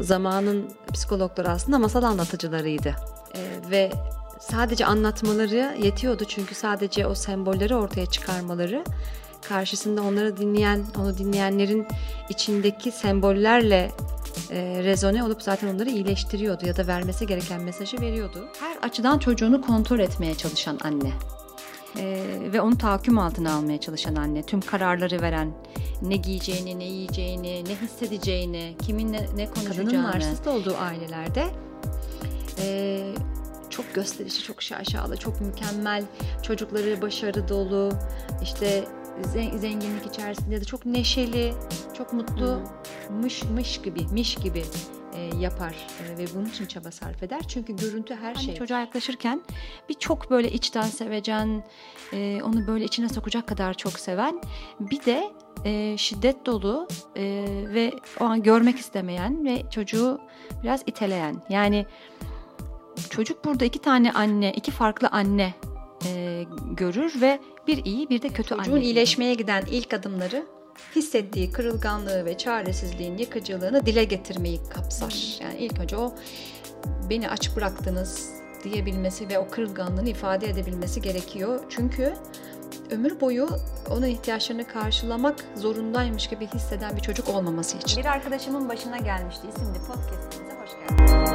zamanın psikologları aslında masal anlatıcılarıydı. Ee, ve sadece anlatmaları yetiyordu çünkü sadece o sembolleri ortaya çıkarmaları karşısında onları dinleyen, onu dinleyenlerin içindeki sembollerle e, rezone olup zaten onları iyileştiriyordu ya da vermesi gereken mesajı veriyordu. Her açıdan çocuğunu kontrol etmeye çalışan anne. Ee, ve onu tahakküm altına almaya çalışan anne. Tüm kararları veren, ne giyeceğini, ne yiyeceğini, ne hissedeceğini, kiminle ne konuşacağını. Kadının narsist olduğu ailelerde e, çok gösterişi, çok şaşalı, çok mükemmel, çocukları başarı dolu, işte zen- zenginlik içerisinde de çok neşeli, çok mutlu, mış mış gibi, miş gibi e, yapar E, ve bunun için çaba sarf eder. Çünkü görüntü her Anne şey. çocuğa yaklaşırken bir çok böyle içten sevecen, e, onu böyle içine sokacak kadar çok seven, bir de e, şiddet dolu e, ve o an görmek istemeyen ve çocuğu biraz iteleyen. Yani çocuk burada iki tane anne, iki farklı anne e, görür ve bir iyi bir de kötü Çocuğun anne. iyileşmeye giden ilk adımları hissettiği kırılganlığı ve çaresizliğin yıkıcılığını dile getirmeyi kapsar. Yani ilk önce o beni aç bıraktınız diyebilmesi ve o kırılganlığını ifade edebilmesi gerekiyor. Çünkü ömür boyu onun ihtiyaçlarını karşılamak zorundaymış gibi hisseden bir çocuk olmaması için. Bir arkadaşımın başına gelmişti isimli podcastimize hoş geldiniz.